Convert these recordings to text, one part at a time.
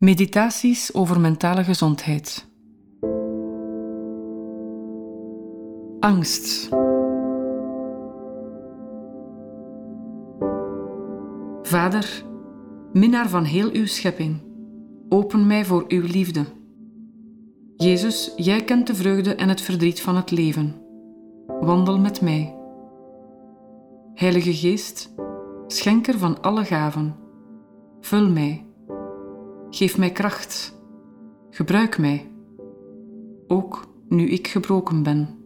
Meditaties over mentale gezondheid. Angst. Vader, minnaar van heel uw schepping, open mij voor uw liefde. Jezus, jij kent de vreugde en het verdriet van het leven. Wandel met mij. Heilige Geest, schenker van alle gaven, vul mij Geef mij kracht. Gebruik mij, ook nu ik gebroken ben.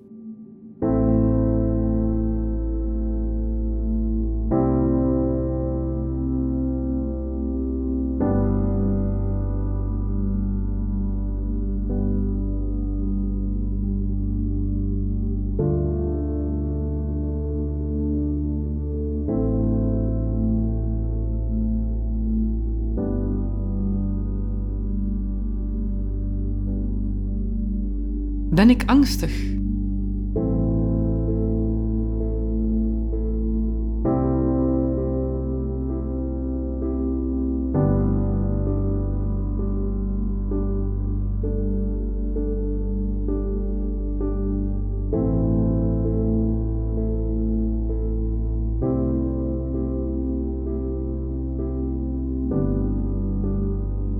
Ben ik angstig?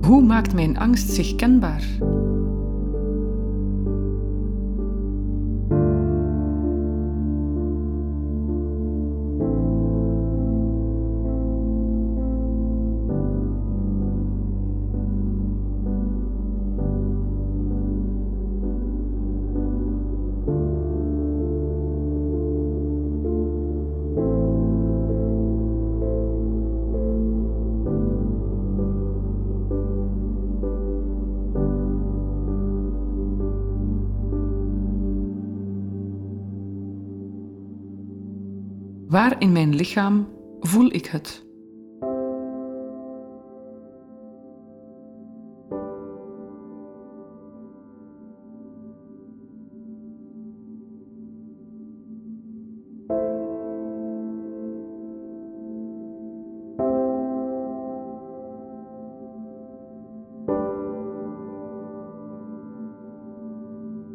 Hoe maakt mijn angst zich kenbaar? Waar in mijn lichaam voel ik het?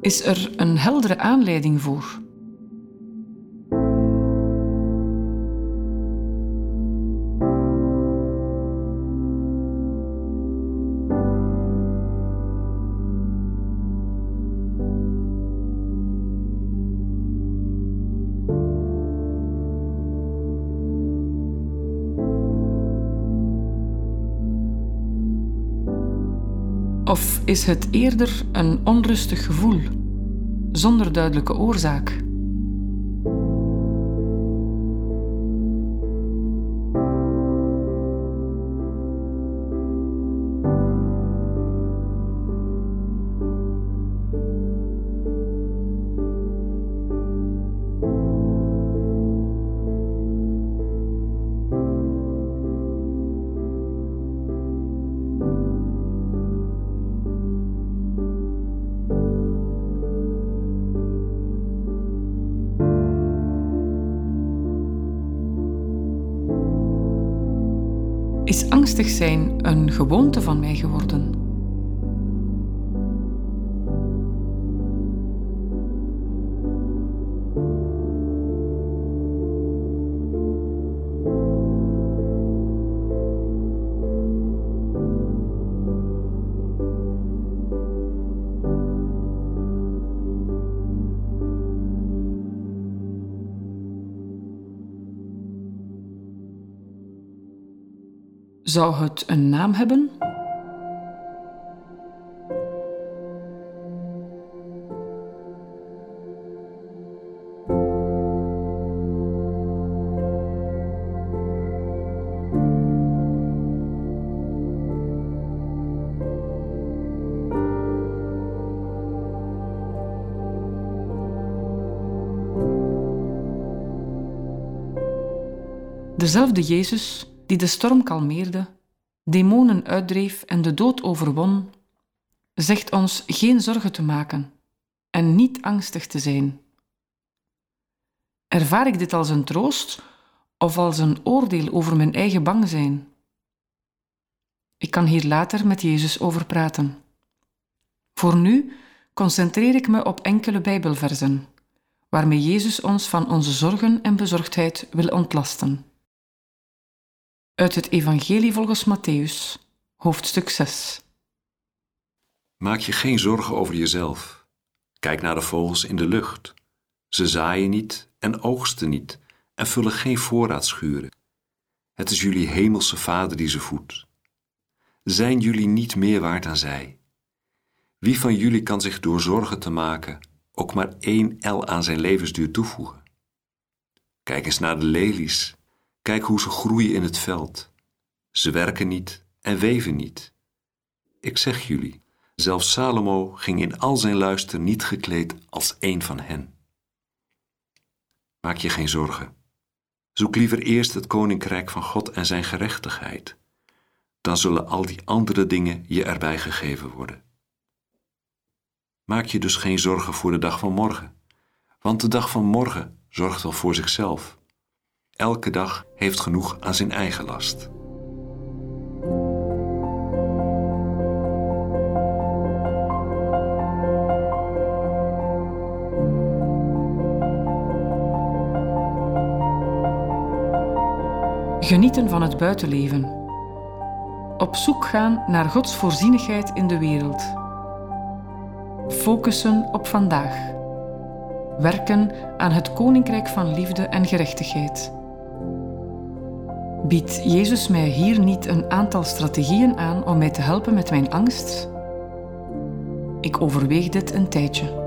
Is er een heldere aanleiding voor? Is het eerder een onrustig gevoel, zonder duidelijke oorzaak? Is angstig zijn een gewoonte van mij geworden? Zou het een naam hebben? Dezelfde Jezus die de storm kalmeerde, demonen uitdreef en de dood overwon, zegt ons geen zorgen te maken en niet angstig te zijn. Ervaar ik dit als een troost of als een oordeel over mijn eigen bang zijn? Ik kan hier later met Jezus over praten. Voor nu concentreer ik me op enkele Bijbelversen, waarmee Jezus ons van onze zorgen en bezorgdheid wil ontlasten. Uit het Evangelie volgens Matthäus, hoofdstuk 6. Maak je geen zorgen over jezelf. Kijk naar de vogels in de lucht. Ze zaaien niet en oogsten niet en vullen geen voorraadschuren. Het is jullie hemelse Vader die ze voedt. Zijn jullie niet meer waard dan zij? Wie van jullie kan zich door zorgen te maken ook maar één L aan zijn levensduur toevoegen? Kijk eens naar de lelies. Kijk hoe ze groeien in het veld. Ze werken niet en weven niet. Ik zeg jullie, zelfs Salomo ging in al zijn luister niet gekleed als één van hen. Maak je geen zorgen. Zoek liever eerst het koninkrijk van God en zijn gerechtigheid. Dan zullen al die andere dingen je erbij gegeven worden. Maak je dus geen zorgen voor de dag van morgen, want de dag van morgen zorgt wel voor zichzelf. Elke dag heeft genoeg aan zijn eigen last. Genieten van het buitenleven. Op zoek gaan naar Gods voorzienigheid in de wereld. Focussen op vandaag. Werken aan het koninkrijk van liefde en gerechtigheid. Biedt Jezus mij hier niet een aantal strategieën aan om mij te helpen met mijn angst? Ik overweeg dit een tijdje.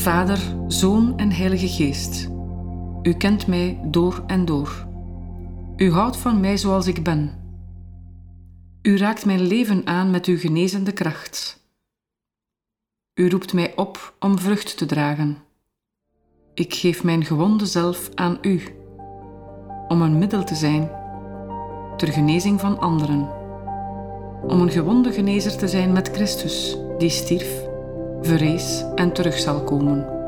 Vader, Zoon en Heilige Geest, U kent mij door en door. U houdt van mij zoals ik ben. U raakt mijn leven aan met uw genezende kracht. U roept mij op om vrucht te dragen. Ik geef mijn gewonde zelf aan U, om een middel te zijn ter genezing van anderen, om een gewonde genezer te zijn met Christus, die stierf verrees en terug zal komen.